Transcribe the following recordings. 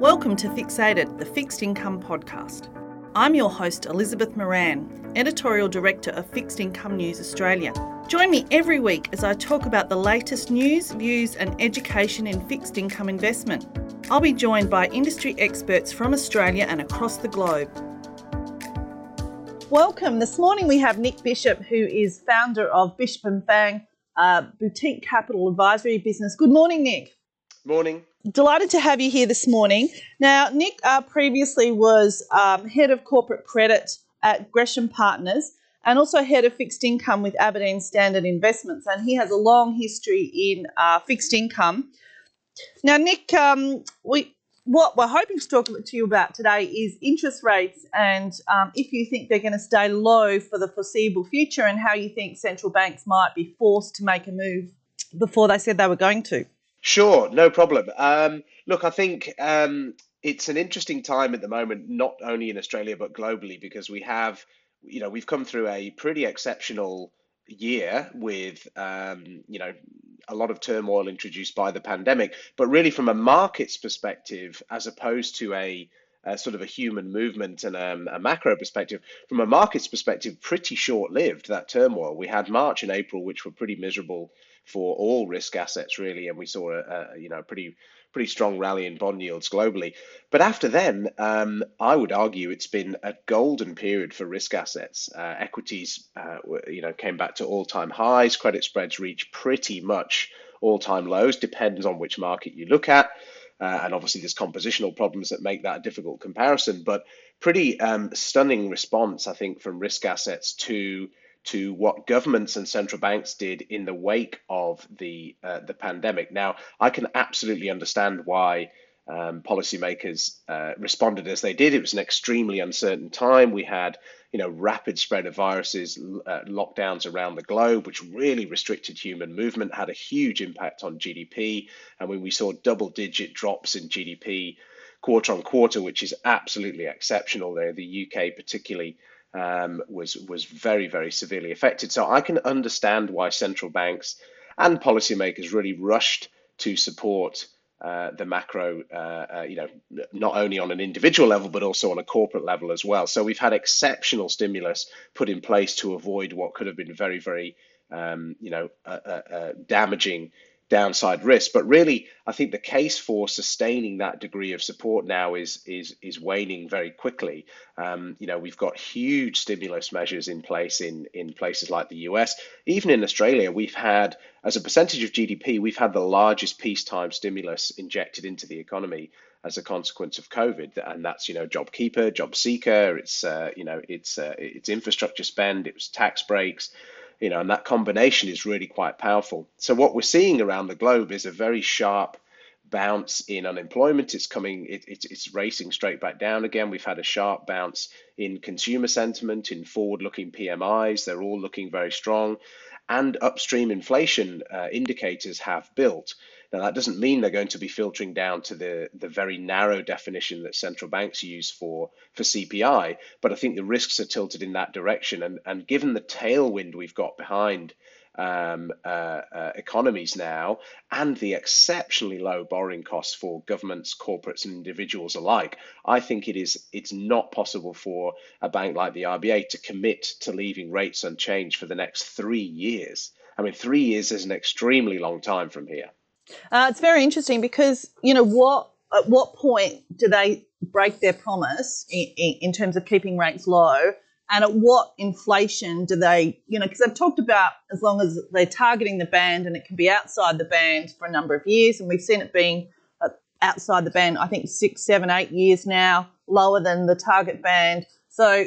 Welcome to Fixated, the fixed income podcast. I'm your host, Elizabeth Moran, Editorial Director of Fixed Income News Australia. Join me every week as I talk about the latest news, views, and education in fixed income investment. I'll be joined by industry experts from Australia and across the globe. Welcome. This morning we have Nick Bishop, who is founder of Bishop and Fang uh, Boutique Capital Advisory Business. Good morning, Nick. Morning. Delighted to have you here this morning. Now, Nick uh, previously was um, head of corporate credit at Gresham Partners and also head of fixed income with Aberdeen Standard Investments, and he has a long history in uh, fixed income. Now, Nick, um, we what we're hoping to talk to you about today is interest rates and um, if you think they're going to stay low for the foreseeable future, and how you think central banks might be forced to make a move before they said they were going to. Sure, no problem. Um, look, I think um, it's an interesting time at the moment, not only in Australia but globally, because we have, you know, we've come through a pretty exceptional year with, um, you know, a lot of turmoil introduced by the pandemic, but really from a markets perspective, as opposed to a sort of a human movement and um, a macro perspective. From a markets perspective, pretty short lived that turmoil. We had March and April, which were pretty miserable for all risk assets, really, and we saw a, a you know pretty pretty strong rally in bond yields globally. But after then, um, I would argue it's been a golden period for risk assets. Uh, equities, uh, you know, came back to all-time highs. Credit spreads reached pretty much all-time lows. Depends on which market you look at. Uh, and obviously, there's compositional problems that make that a difficult comparison. But pretty um, stunning response, I think, from risk assets to to what governments and central banks did in the wake of the uh, the pandemic. Now, I can absolutely understand why um, policymakers uh, responded as they did. It was an extremely uncertain time. We had, you know, rapid spread of viruses, uh, lockdowns around the globe, which really restricted human movement, had a huge impact on GDP. And when we saw double-digit drops in GDP quarter on quarter, which is absolutely exceptional there, the UK particularly um, was was very very severely affected. So I can understand why central banks and policymakers really rushed to support uh, the macro, uh, uh, you know, not only on an individual level, but also on a corporate level as well. So we've had exceptional stimulus put in place to avoid what could have been very, very, um, you know, uh, uh, uh, damaging downside risk. But really, I think the case for sustaining that degree of support now is is is waning very quickly. Um, you know, we've got huge stimulus measures in place in in places like the US. Even in Australia, we've had as a percentage of GDP, we've had the largest peacetime stimulus injected into the economy as a consequence of COVID, and that's you know JobKeeper, JobSeeker, it's uh, you know it's uh, it's infrastructure spend, it was tax breaks you know, and that combination is really quite powerful. So what we're seeing around the globe is a very sharp bounce in unemployment. It's coming, it, it, it's racing straight back down again. We've had a sharp bounce in consumer sentiment, in forward-looking PMIs. They're all looking very strong, and upstream inflation uh, indicators have built. Now, that doesn't mean they're going to be filtering down to the, the very narrow definition that central banks use for, for CPI, but I think the risks are tilted in that direction. And, and given the tailwind we've got behind um, uh, uh, economies now and the exceptionally low borrowing costs for governments, corporates, and individuals alike, I think it is it's not possible for a bank like the RBA to commit to leaving rates unchanged for the next three years. I mean, three years is an extremely long time from here. Uh, it's very interesting because you know what at what point do they break their promise in, in, terms of keeping rates low, and at what inflation do they you know because they've talked about as long as they're targeting the band and it can be outside the band for a number of years, and we've seen it being uh, outside the band I think six, seven, eight years now, lower than the target band. So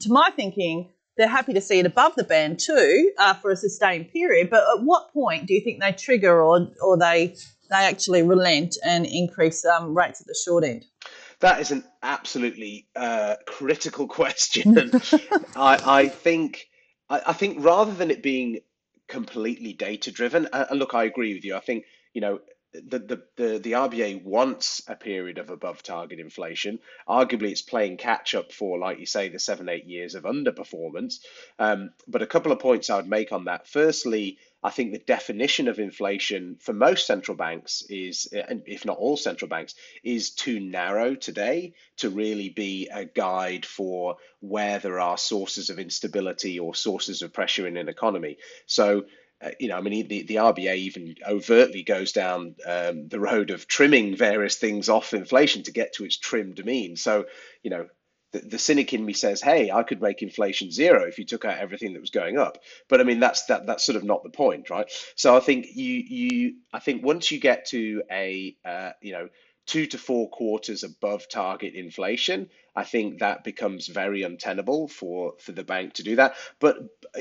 to my thinking, they're happy to see it above the band too uh, for a sustained period. But at what point do you think they trigger or or they they actually relent and increase um, rates at the short end? That is an absolutely uh, critical question. I, I think I, I, think rather than it being completely data driven, uh, and look, I agree with you. I think you know the, the, the, the RBA wants a period of above target inflation. Arguably, it's playing catch up for, like you say, the seven, eight years of underperformance. Um, but a couple of points I would make on that. Firstly, I think the definition of inflation for most central banks is, if not all central banks, is too narrow today to really be a guide for where there are sources of instability or sources of pressure in an economy. So uh, you know, I mean, the, the RBA even overtly goes down um, the road of trimming various things off inflation to get to its trimmed mean. So, you know, the, the cynic in me says, "Hey, I could make inflation zero if you took out everything that was going up." But I mean, that's that that's sort of not the point, right? So I think you you I think once you get to a uh, you know two to four quarters above target inflation, I think that becomes very untenable for for the bank to do that. But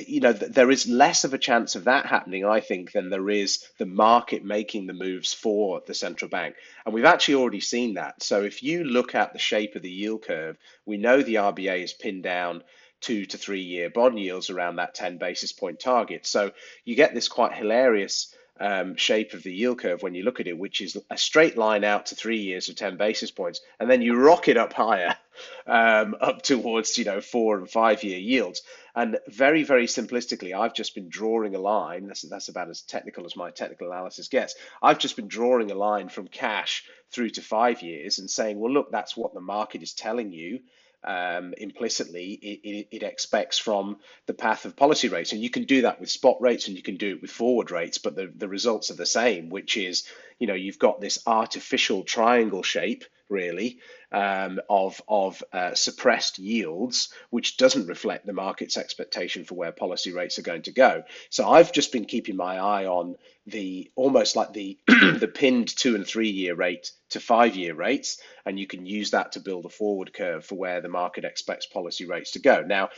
you know, there is less of a chance of that happening, I think, than there is the market making the moves for the central bank. And we've actually already seen that. So if you look at the shape of the yield curve, we know the RBA is pinned down two to three year bond yields around that 10 basis point target. So you get this quite hilarious um, shape of the yield curve when you look at it, which is a straight line out to three years of 10 basis points, and then you rock it up higher, um, up towards you know four and five year yields. And very, very simplistically, I've just been drawing a line. That's, that's about as technical as my technical analysis gets. I've just been drawing a line from cash through to five years and saying, well, look, that's what the market is telling you um, implicitly it, it, expects from the path of policy rates. And you can do that with spot rates and you can do it with forward rates, but the, the results are the same, which is, you know, you've got this artificial triangle shape really um, of of uh, suppressed yields, which doesn't reflect the market's expectation for where policy rates are going to go. So I've just been keeping my eye on the almost like the the pinned two and three year rate to five year rates, and you can use that to build a forward curve for where the market expects policy rates to go. Now,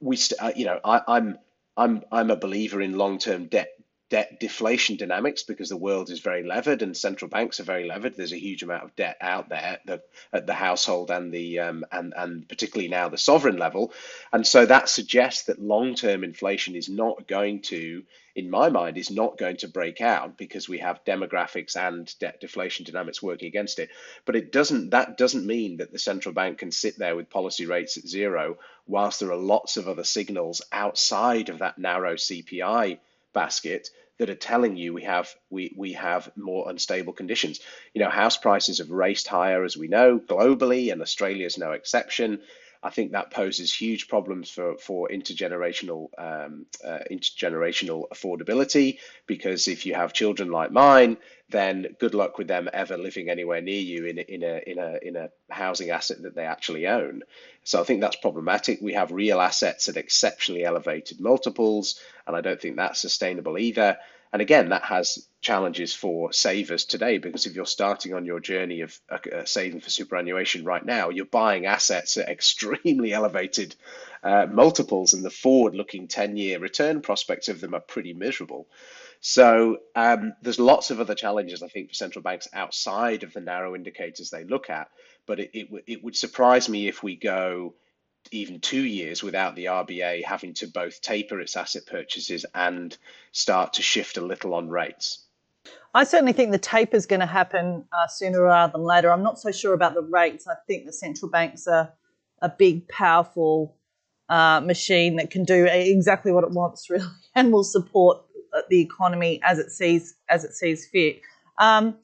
we, uh, you know, I, I'm I'm I'm a believer in long term debt debt deflation dynamics because the world is very levered and central banks are very levered. There's a huge amount of debt out there at, at the household and the um, and and particularly now the sovereign level, and so that suggests that long-term inflation is not going to, in my mind, is not going to break out because we have demographics and debt deflation dynamics working against it. But it doesn't. That doesn't mean that the central bank can sit there with policy rates at zero whilst there are lots of other signals outside of that narrow CPI basket that are telling you we have we we have more unstable conditions. You know, house prices have raced higher as we know globally, and Australia is no exception. I think that poses huge problems for for intergenerational um, uh, intergenerational affordability because if you have children like mine, then good luck with them ever living anywhere near you in in a in a in a housing asset that they actually own. So I think that's problematic. We have real assets at exceptionally elevated multiples, and I don't think that's sustainable either. And again, that has challenges for savers today because if you're starting on your journey of uh, uh saving for superannuation right now, you're buying assets at extremely elevated uh, multiples, and the forward looking 10 year return prospects of them are pretty miserable. So um, there's lots of other challenges, I think, for central banks outside of the narrow indicators they look at. But it, it, it would surprise me if we go even two years without the RBA having to both taper its asset purchases and start to shift a little on rates. I certainly think the taper is going to happen uh, sooner rather than later. I'm not so sure about the rates. I think the central banks are a big, powerful uh, machine that can do exactly what it wants, really, and will support uh, the economy as it sees as it sees fit. Um,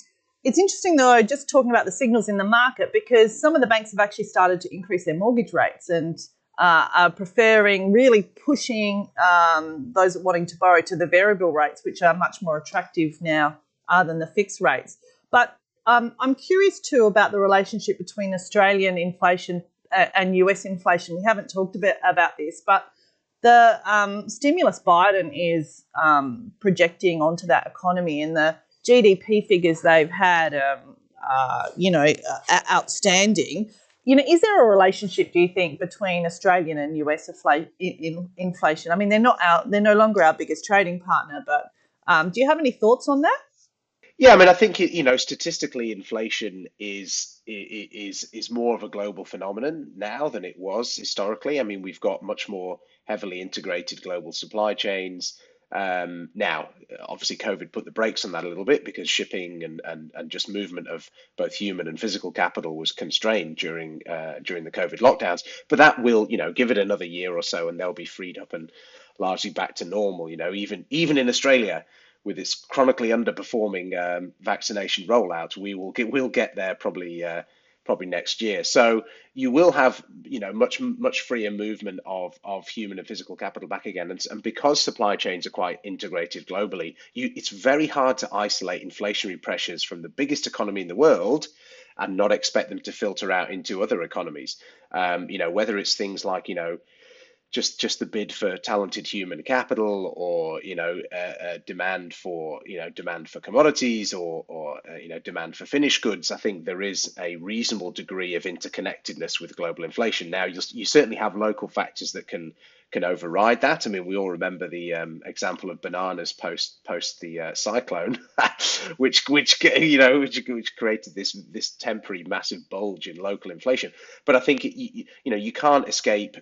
it's interesting though, just talking about the signals in the market, because some of the banks have actually started to increase their mortgage rates and uh, are preferring really pushing um, those wanting to borrow to the variable rates, which are much more attractive now uh, than the fixed rates. But um, I'm curious too about the relationship between Australian inflation uh, and US inflation. We haven't talked a bit about this, but the um, stimulus Biden is um, projecting onto that economy and the GDP figures they've had, um, uh, you know, uh, outstanding. You know, is there a relationship, do you think, between Australian and US inflation? I mean, they're not out; they're no longer our biggest trading partner. But um, do you have any thoughts on that? Yeah, I mean, I think you know, statistically, inflation is is is more of a global phenomenon now than it was historically. I mean, we've got much more heavily integrated global supply chains. Um, now, obviously, COVID put the brakes on that a little bit because shipping and, and, and just movement of both human and physical capital was constrained during uh, during the COVID lockdowns. But that will, you know, give it another year or so, and they'll be freed up and largely back to normal. You know, even even in Australia, with its chronically underperforming um, vaccination rollout, we will get we'll get there probably uh, probably next year. So you will have you know much much freer movement of of human and physical capital back again, and, and because supply chains are quite integrated globally, you, it's very hard to isolate inflationary pressures from the biggest economy in the world and not expect them to filter out into other economies. Um, you know whether it's things like you know just just the bid for talented human capital or you know uh, demand for you know demand for commodities or or uh, you know demand for finished goods i think there is a reasonable degree of interconnectedness with global inflation now you you certainly have local factors that can can override that. I mean, we all remember the um, example of bananas post post the uh, cyclone, which which you know which, which created this this temporary massive bulge in local inflation. But I think you, you know you can't escape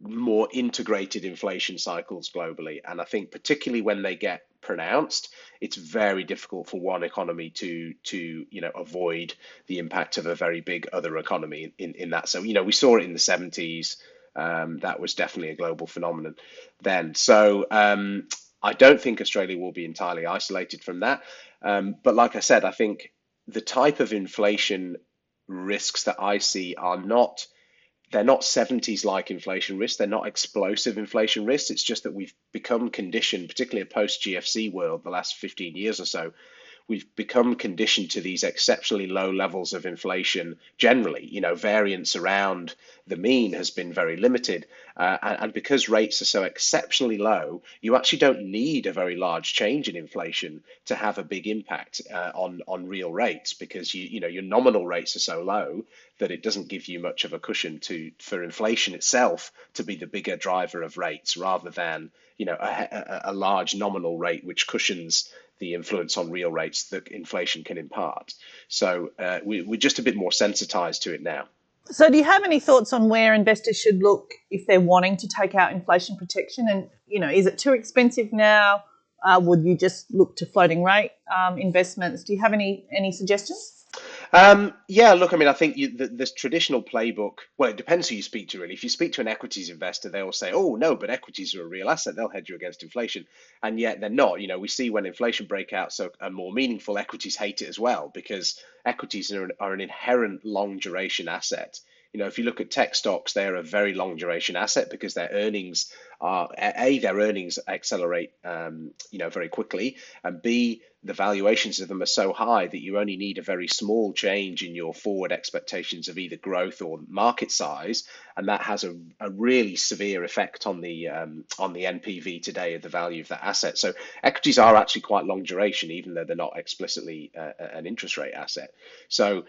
more integrated inflation cycles globally. And I think particularly when they get pronounced, it's very difficult for one economy to to you know avoid the impact of a very big other economy in, in that. So you know we saw it in the 70s. Um, that was definitely a global phenomenon then. So um, I don't think Australia will be entirely isolated from that. Um, but like I said, I think the type of inflation risks that I see are not they're not 70s like inflation risks. They're not explosive inflation risks. It's just that we've become conditioned, particularly a post GFC world, the last 15 years or so, we've become conditioned to these exceptionally low levels of inflation generally. You know, variance around the mean has been very limited. Uh, and, and, because rates are so exceptionally low, you actually don't need a very large change in inflation to have a big impact uh, on, on real rates because you, you know, your nominal rates are so low that it doesn't give you much of a cushion to for inflation itself to be the bigger driver of rates rather than you know a, a, a large nominal rate which cushions the influence on real rates that inflation can impart. So uh, we, we're just a bit more sensitized to it now. So, do you have any thoughts on where investors should look if they're wanting to take out inflation protection? And you know, is it too expensive now? Uh, would you just look to floating rate um, investments? Do you have any any suggestions? Um, yeah, look, I mean, I think you, the, this traditional playbook, well, it depends who you speak to, really. If you speak to an equities investor, they'll say, oh, no, but equities are a real asset. They'll hedge you against inflation. And yet they're not. You know, we see when inflation breakouts are, are more meaningful, equities hate it as well because equities are an, are an inherent long duration asset. You know, if you look at tech stocks, they're a very long duration asset because their earnings are a their earnings accelerate, um, you know, very quickly, and b the valuations of them are so high that you only need a very small change in your forward expectations of either growth or market size, and that has a, a really severe effect on the um, on the NPV today of the value of that asset. So equities are actually quite long duration, even though they're not explicitly uh, an interest rate asset. So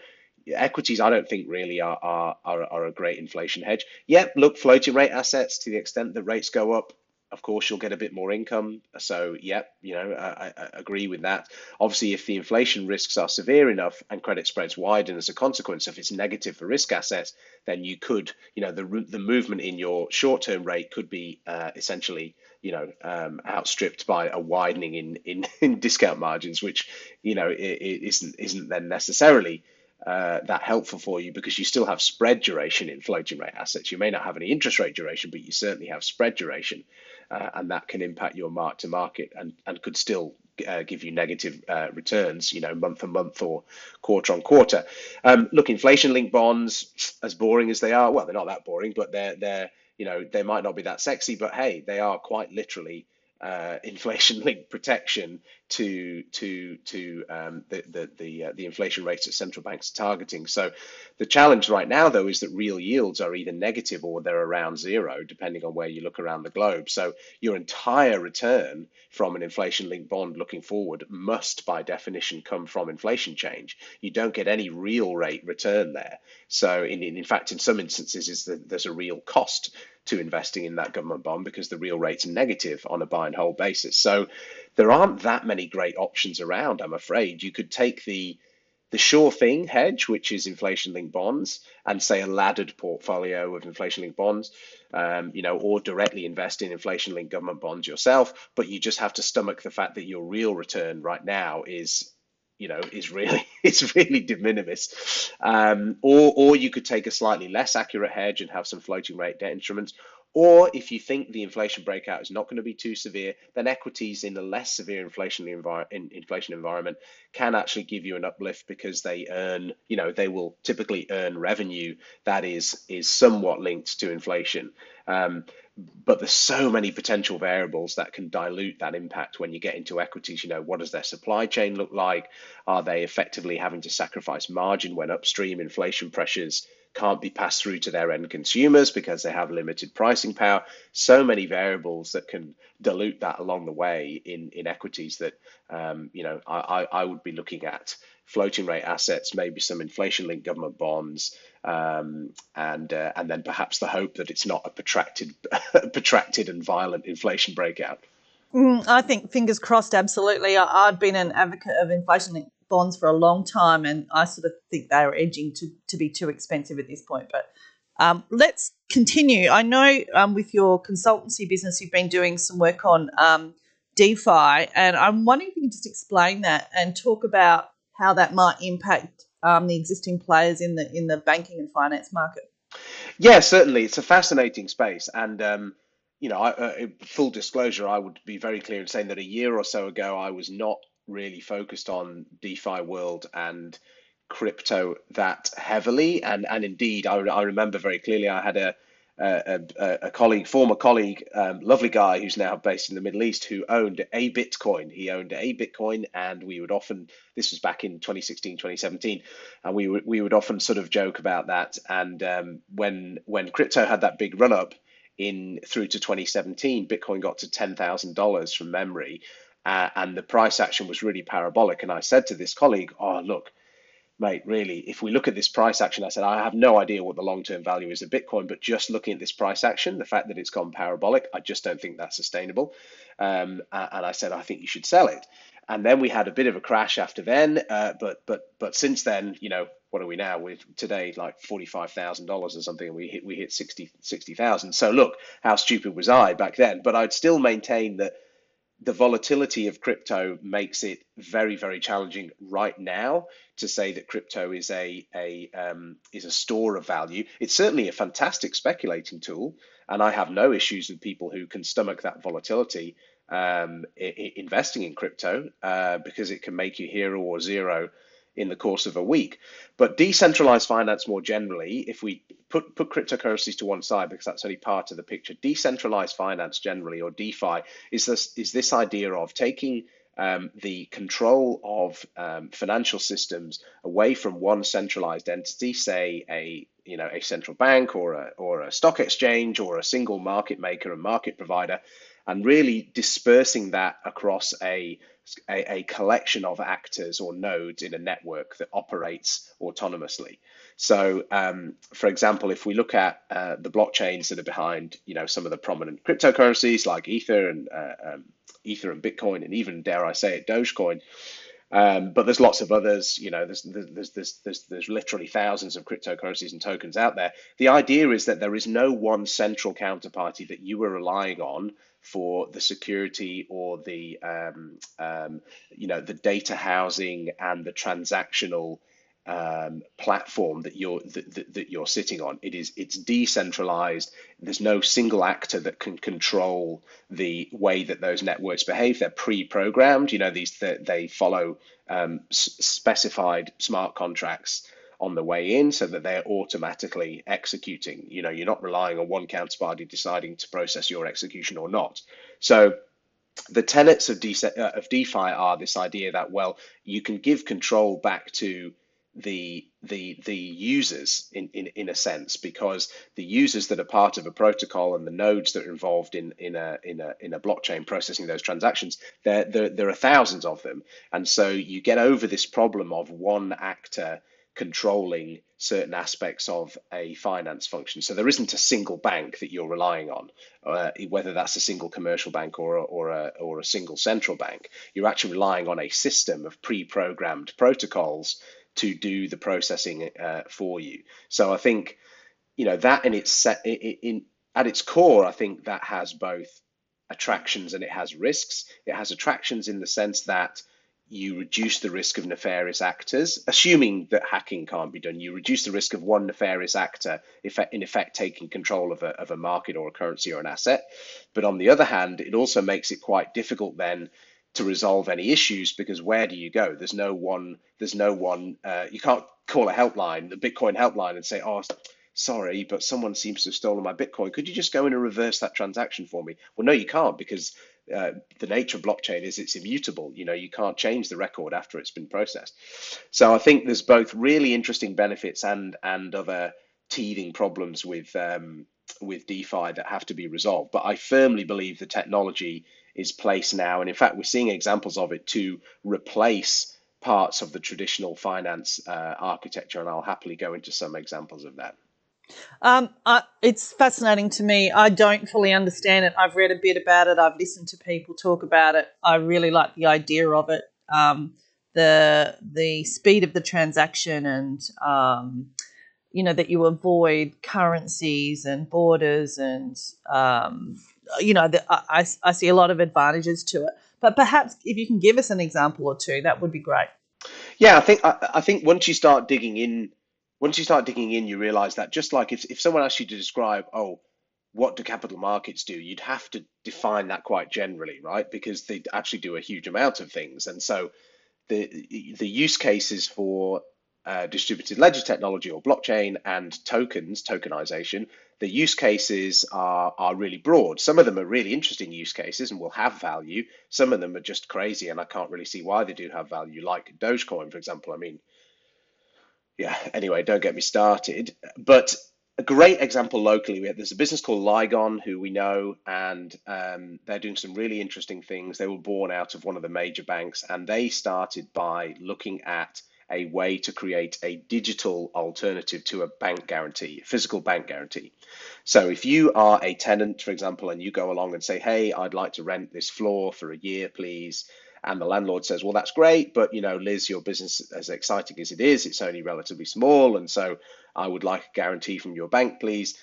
equities, I don't think really are, are, are, are a great inflation hedge. Yep, look, floating rate assets to the extent that rates go up, of course you'll get a bit more income. So, yep, you know, I, I, agree with that. Obviously, if the inflation risks are severe enough and credit spreads widen as a consequence, if it's negative for risk assets, then you could, you know, the the movement in your short term rate could be uh, essentially, you know, um, outstripped by a widening in, in in discount margins, which you know isn't isn't then necessarily uh, that helpful for you because you still have spread duration in floating rate assets. You may not have any interest rate duration, but you certainly have spread duration, uh, and that can impact your mark to market and, and could still uh, give you negative uh, returns, you know, month on month or quarter on quarter. Um, look, inflation linked bonds, as boring as they are, well, they're not that boring, but they're they're you know they might not be that sexy, but hey, they are quite literally uh, inflation-linked protection to to to um, the the the, uh, the, inflation rates that central banks are targeting. So the challenge right now, though, is that real yields are either negative or they're around zero, depending on where you look around the globe. So your entire return from an inflation-linked bond looking forward must, by definition, come from inflation change. You don't get any real rate return there. So in in, fact, in some instances, is that there's a real cost to investing in that government bond because the real rate's negative on a buy and hold basis. So there aren't that many great options around, I'm afraid. You could take the the sure thing hedge, which is inflation linked bonds, and say a laddered portfolio of inflation linked bonds, um, you know, or directly invest in inflation linked government bonds yourself. But you just have to stomach the fact that your real return right now is you know is really it's really de minimis um, or or you could take a slightly less accurate hedge and have some floating rate debt instruments Or if you think the inflation breakout is not going to be too severe, then equities in a less severe inflation, envir- in, inflation environment can actually give you an uplift because they earn, you know, they will typically earn revenue that is is somewhat linked to inflation. Um, but there's so many potential variables that can dilute that impact when you get into equities. You know, what does their supply chain look like? Are they effectively having to sacrifice margin when upstream inflation pressures can't be passed through to their end consumers because they have limited pricing power? So many variables that can dilute that along the way in, in equities that, um, you know, I, I would be looking at floating rate assets, maybe some inflation linked government bonds, um, and uh, and then perhaps the hope that it's not a protracted, protracted and violent inflation breakout. Mm, I think fingers crossed. Absolutely, I, have been an advocate of inflation bonds for a long time, and I sort of think they are edging to to be too expensive at this point. But um, let's continue. I know um, with your consultancy business, you've been doing some work on um, DeFi, and I'm wondering if you can just explain that and talk about how that might impact um, the existing players in the in the banking and finance market. Yeah, certainly, it's a fascinating space, and um, you know, I, uh, full disclosure, I would be very clear in saying that a year or so ago, I was not really focused on DeFi world and crypto that heavily, and and indeed, I, I remember very clearly, I had a a, a, colleague, former colleague, um, lovely guy who's now based in the Middle East, who owned a Bitcoin. He owned a Bitcoin, and we would often, this was back in 2016, 2017, and we would we would often sort of joke about that. And um, when when crypto had that big run up in through to 2017, Bitcoin got to ten thousand dollars from memory, uh, and the price action was really parabolic. And I said to this colleague, "Oh, look." Mate, really, if we look at this price action, I said, I have no idea what the long term value is of Bitcoin, but just looking at this price action, the fact that it's gone parabolic, I just don't think that's sustainable. Um, and I said, I think you should sell it. And then we had a bit of a crash after then, uh, but but but since then, you know, what are we now? We're today like forty five thousand dollars or something, and we hit we hit 60 60,000. So look, how stupid was I back then? But I'd still maintain that the volatility of crypto makes it very very challenging right now to say that crypto is a a um, is a store of value. It's certainly a fantastic speculating tool, and I have no issues with people who can stomach that volatility um, I- investing in crypto uh, because it can make you hero or zero in the course of a week. But decentralized finance more generally, if we put, put cryptocurrencies to one side because that's only part of the picture, decentralized finance generally or DeFi is this is this idea of taking um, the control of um, financial systems away from one centralized entity, say a you know a central bank or a or a stock exchange or a single market maker and market provider, and really dispersing that across a a, a, collection of actors or nodes in a network that operates autonomously. So, um, for example, if we look at uh, the blockchains that are behind, you know, some of the prominent cryptocurrencies like Ether and uh, um, Ether and Bitcoin, and even dare I say it, Dogecoin. Um, but there's lots of others. You know, there's, there's there's there's there's literally thousands of cryptocurrencies and tokens out there. The idea is that there is no one central counterparty that you are relying on for the security or the um, um, you know the data housing and the transactional um, platform that you're that, that, that, you're sitting on. It is it's decentralized. There's no single actor that can control the way that those networks behave. They're pre-programmed. You know these they follow um, specified smart contracts on the way in so that they're automatically executing. You know, you're not relying on one counterparty deciding to process your execution or not. So the tenets of, uh, of DeFi are this idea that, well, you can give control back to the the the users in, in in a sense because the users that are part of a protocol and the nodes that are involved in in a in a in a blockchain processing those transactions there there, there are thousands of them and so you get over this problem of one actor controlling certain aspects of a finance function. So there isn't a single bank that you're relying on, uh, whether that's a single commercial bank or a, or a or a single central bank. You're actually relying on a system of pre-programmed protocols to do the processing uh, for you. So I think you know that in its set in, in at its core, I think that has both attractions and it has risks. It has attractions in the sense that you reduce the risk of nefarious actors, assuming that hacking can't be done. You reduce the risk of one nefarious actor, in effect, taking control of a, of a market or a currency or an asset. But on the other hand, it also makes it quite difficult then to resolve any issues because where do you go? There's no one. There's no one. Uh, you can't call a helpline, the Bitcoin helpline, and say, "Oh, sorry, but someone seems to have stolen my Bitcoin. Could you just go in and reverse that transaction for me?" Well, no, you can't because uh, the nature of blockchain is it's immutable. You know, you can't change the record after it's been processed. So I think there's both really interesting benefits and and other teething problems with um, with DeFi that have to be resolved. But I firmly believe the technology is placed now, and in fact, we're seeing examples of it to replace parts of the traditional finance uh, architecture, and I'll happily go into some examples of that. Um, I, it's fascinating to me. I don't fully understand it. I've read a bit about it. I've listened to people talk about it. I really like the idea of it. Um, the the speed of the transaction and um, you know that you avoid currencies and borders and um, you know the, I, I see a lot of advantages to it. But perhaps if you can give us an example or two, that would be great. Yeah, I think I, I think once you start digging in once you start digging in, you realize that just like if, if someone asked you to describe, oh, what do capital markets do? You'd have to define that quite generally, right? Because they actually do a huge amount of things. And so the the use cases for uh, distributed ledger technology or blockchain and tokens, tokenization, the use cases are, are really broad. Some of them are really interesting use cases and will have value. Some of them are just crazy, and I can't really see why they do have value, like Dogecoin, for example. I mean, yeah, anyway, don't get me started. But a great example locally, we have, there's a business called Lygon who we know, and um, they're doing some really interesting things. They were born out of one of the major banks, and they started by looking at a way to create a digital alternative to a bank guarantee, a physical bank guarantee. So if you are a tenant, for example, and you go along and say, hey, I'd like to rent this floor for a year, please and the landlord says, well, that's great, but you know, Liz, your business, as exciting as it is, it's only relatively small, and so I would like a guarantee from your bank, please.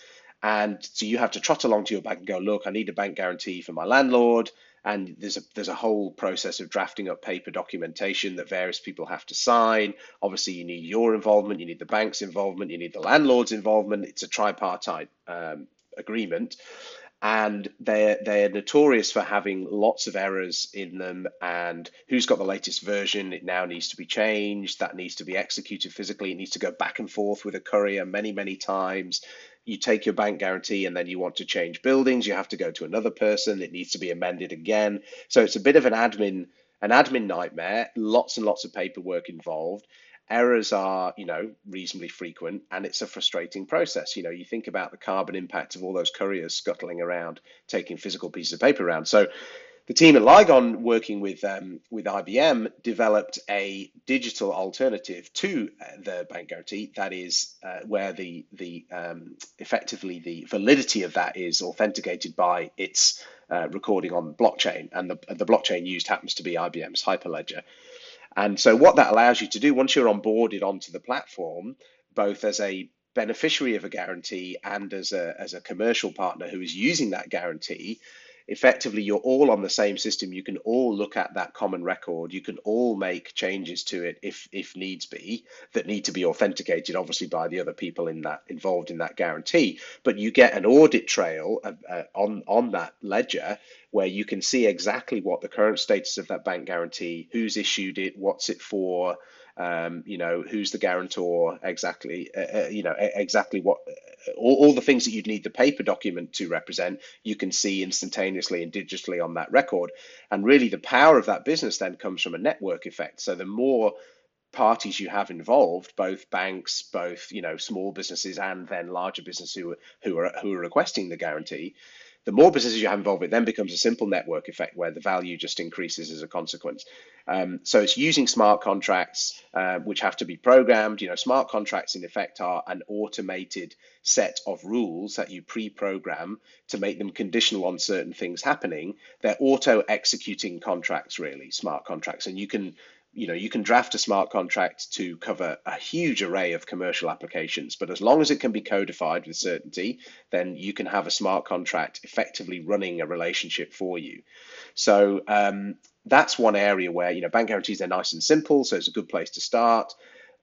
And so you have to trot along to your bank and go, look, I need a bank guarantee for my landlord. And there's a there's a whole process of drafting up paper documentation that various people have to sign. Obviously, you need your involvement, you need the bank's involvement, you need the landlord's involvement. It's a tripartite um, agreement and they're they're notorious for having lots of errors in them. And who's got the latest version? It now needs to be changed. That needs to be executed physically. It needs to go back and forth with a courier many many times. You take your bank guarantee and then you want to change buildings. You have to go to another person. It needs to be amended again. So it's a bit of an admin an admin nightmare. Lots and lots of paperwork involved errors are you know reasonably frequent and it's a frustrating process. You know you think about the carbon impact of all those couriers scuttling around taking physical pieces of paper around. So the team at Lygon working with um, with IBM developed a digital alternative to uh, the bank guarantee that is uh, where the the um, effectively the validity of that is authenticated by its uh, recording on blockchain. And the, the blockchain used happens to be IBM's Hyperledger and so, what that allows you to do once you're onboarded onto the platform, both as a beneficiary of a guarantee and as a, as a commercial partner who is using that guarantee, effectively you're all on the same system. You can all look at that common record. You can all make changes to it if if needs be that need to be authenticated, obviously by the other people in that involved in that guarantee. But you get an audit trail uh, uh, on on that ledger where you can see exactly what the current status of that bank guarantee, who's issued it, what's it for, um, you know, who's the guarantor, exactly, uh, uh, you know, exactly what, uh, all, all the things that you'd need the paper document to represent, you can see instantaneously and digitally on that record. And really, the power of that business then comes from a network effect. So the more parties you have involved, both banks, both you know small businesses, and then larger businesses who who are who are requesting the guarantee, the more businesses you have involved, it then becomes a simple network effect where the value just increases as a consequence. Um, so it's using smart contracts, uh, which have to be programmed. You know, smart contracts in effect are an automated set of rules that you pre-program to make them conditional on certain things happening. They're auto-executing contracts, really, smart contracts, and you can you know you can draft a smart contract to cover a huge array of commercial applications but as long as it can be codified with certainty then you can have a smart contract effectively running a relationship for you so um, that's one area where you know bank guarantees are nice and simple, so it's a good place to start.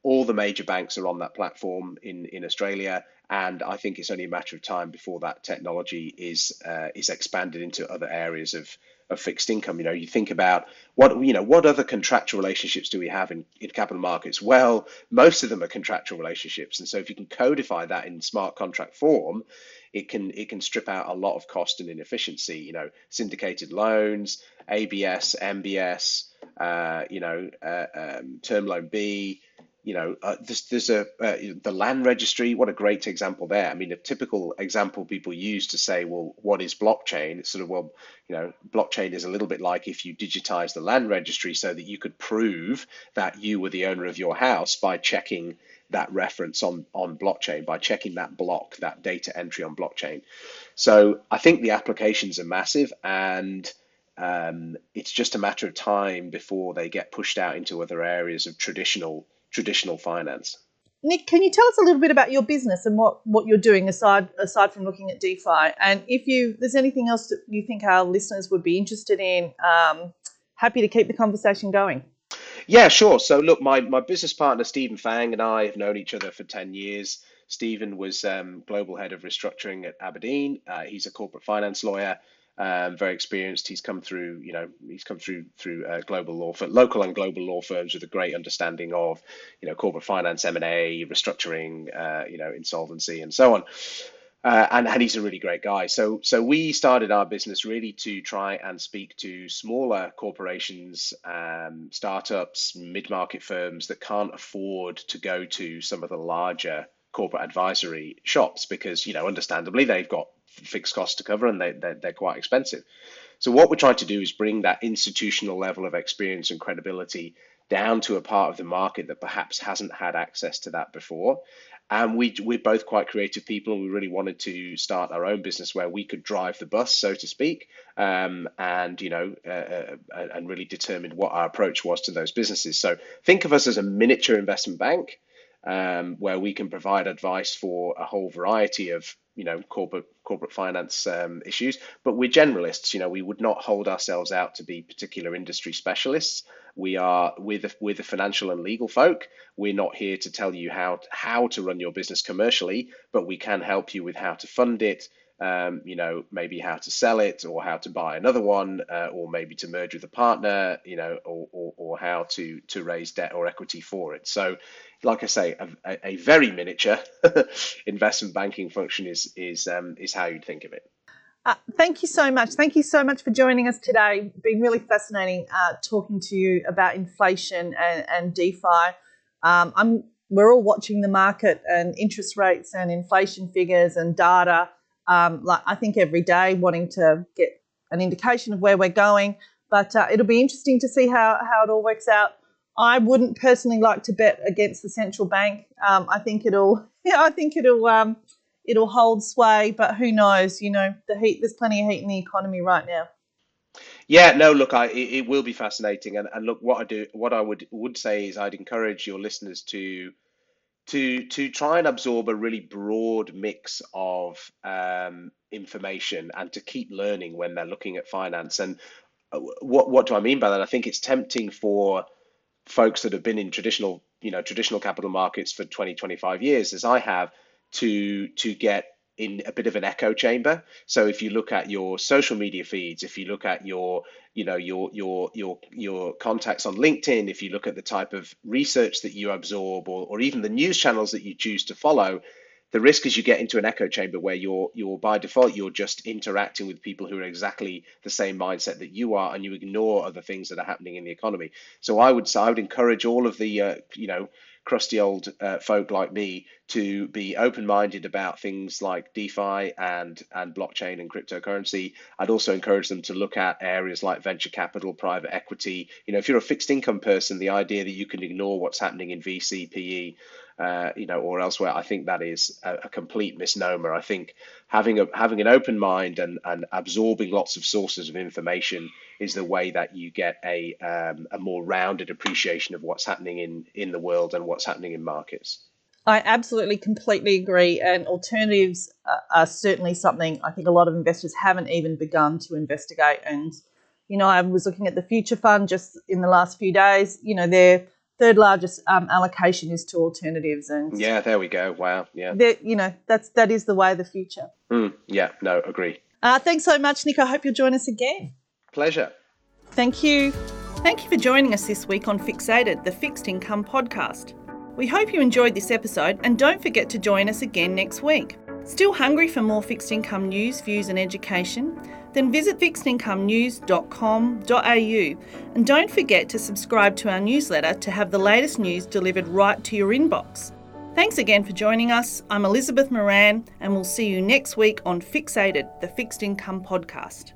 All the major banks are on that platform in in Australia, and I think it's only a matter of time before that technology is uh, is expanded into other areas of of fixed income. You know, you think about what you know, what other contractual relationships do we have in, in capital markets? Well, most of them are contractual relationships, and so if you can codify that in smart contract form, it can it can strip out a lot of cost and inefficiency. You know, syndicated loans, ABS, MBS, uh, you know, uh, um, term loan B, you know, uh, there's, there's a uh, the land registry. What a great example there. I mean, a typical example people use to say, well, what is blockchain? It's sort of well, you know, blockchain is a little bit like if you digitize the land registry so that you could prove that you were the owner of your house by checking that reference on on blockchain by checking that block, that data entry on blockchain. So I think the applications are massive and. Um, it's just a matter of time before they get pushed out into other areas of traditional traditional finance. Nick, can you tell us a little bit about your business and what, what you're doing aside aside from looking at DeFi? And if you there's anything else that you think our listeners would be interested in, um, happy to keep the conversation going. Yeah, sure. So look, my, my business partner Stephen Fang and I have known each other for ten years. Stephen was um, global head of restructuring at Aberdeen. Uh, he's a corporate finance lawyer um, very experienced. He's come through, you know, he's come through through uh, global law, for, local and global law firms with a great understanding of, you know, corporate finance, M and A, restructuring, uh, you know, insolvency, and so on. Uh, and, and he's a really great guy. So so we started our business really to try and speak to smaller corporations, um, startups, mid market firms that can't afford to go to some of the larger corporate advisory shops because you know understandably they've got fixed costs to cover and they, they're, they're quite expensive. So what we're trying to do is bring that institutional level of experience and credibility down to a part of the market that perhaps hasn't had access to that before. And we, we're both quite creative people, and we really wanted to start our own business where we could drive the bus, so to speak, um, and you know, uh, uh, and really determine what our approach was to those businesses. So think of us as a miniature investment bank, um, where we can provide advice for a whole variety of you know corporate corporate finance um, issues. But we're generalists you know we would not hold ourselves out to be particular industry specialists. We are with the, the financial and legal folk. We're not here to tell you how how to run your business commercially but we can help you with how to fund it um, you know, maybe how to sell it or how to buy another one, uh, or maybe to merge with a partner, you know, or, or, or, how to to raise debt or equity for it. So like I say, a, a very miniature investment banking function is is um, is how you'd think of it. Uh, thank you so much. Thank you so much for joining us today. Been really fascinating uh, talking to you about inflation and, and DeFi. Um, I'm we're all watching the market and interest rates and inflation figures and data. Um, like I think every day, wanting to get an indication of where we're going. But uh, it'll be interesting to see how how it all works out I wouldn't personally like to bet against the central bank. Um, I think it'll, yeah, I think it'll, um, it'll hold sway. But who knows? You know, the heat. There's plenty of heat in the economy right now. Yeah, no, look, I it, it will be fascinating, and, and look, what I do, what I would would say is, I'd encourage your listeners to to to try and absorb a really broad mix of um, information and to keep learning when they're looking at finance. And uh, what what do I mean by that? I think it's tempting for folks that have been in traditional, you know, traditional capital markets for 20, 25 years, as I have, to to get in a bit of an echo chamber. So if you look at your social media feeds, if you look at your, you know, your your your your contacts on LinkedIn, if you look at the type of research that you absorb, or or even the news channels that you choose to follow, the risk is you get into an echo chamber where you're you're by default you're just interacting with people who are exactly the same mindset that you are and you ignore other things that are happening in the economy so i would i would encourage all of the uh, you know crusty old uh, folk like me to be open-minded about things like DeFi and and blockchain and cryptocurrency. I'd also encourage them to look at areas like venture capital, private equity. You know, if you're a fixed income person, the idea that you can ignore what's happening in VC, PE, uh, you know, or elsewhere. I think that is a, a, complete misnomer. I think having a having an open mind and and absorbing lots of sources of information is the way that you get a um, a more rounded appreciation of what's happening in in the world and what's happening in markets. I absolutely completely agree. And alternatives are certainly something I think a lot of investors haven't even begun to investigate. And You know, I was looking at the future fund just in the last few days. You know, their third largest um, allocation is to alternatives, and Yeah, there we go. Wow. Yeah. you know that's that is the way of the future. Mm, yeah. No, agree. Uh, thanks so much, Nick. I hope you'll join us again. Pleasure. Thank you. Thank you for joining us this week on Fixated, the fixed income podcast. We hope you enjoyed this episode and don't forget to join us again next week. Still hungry for more fixed income news, views, and education? Then visit fixedincomenews.com.au and don't forget to subscribe to our newsletter to have the latest news delivered right to your inbox. Thanks again for joining us. I'm Elizabeth Moran, and we'll see you next week on Fixated, the fixed income podcast.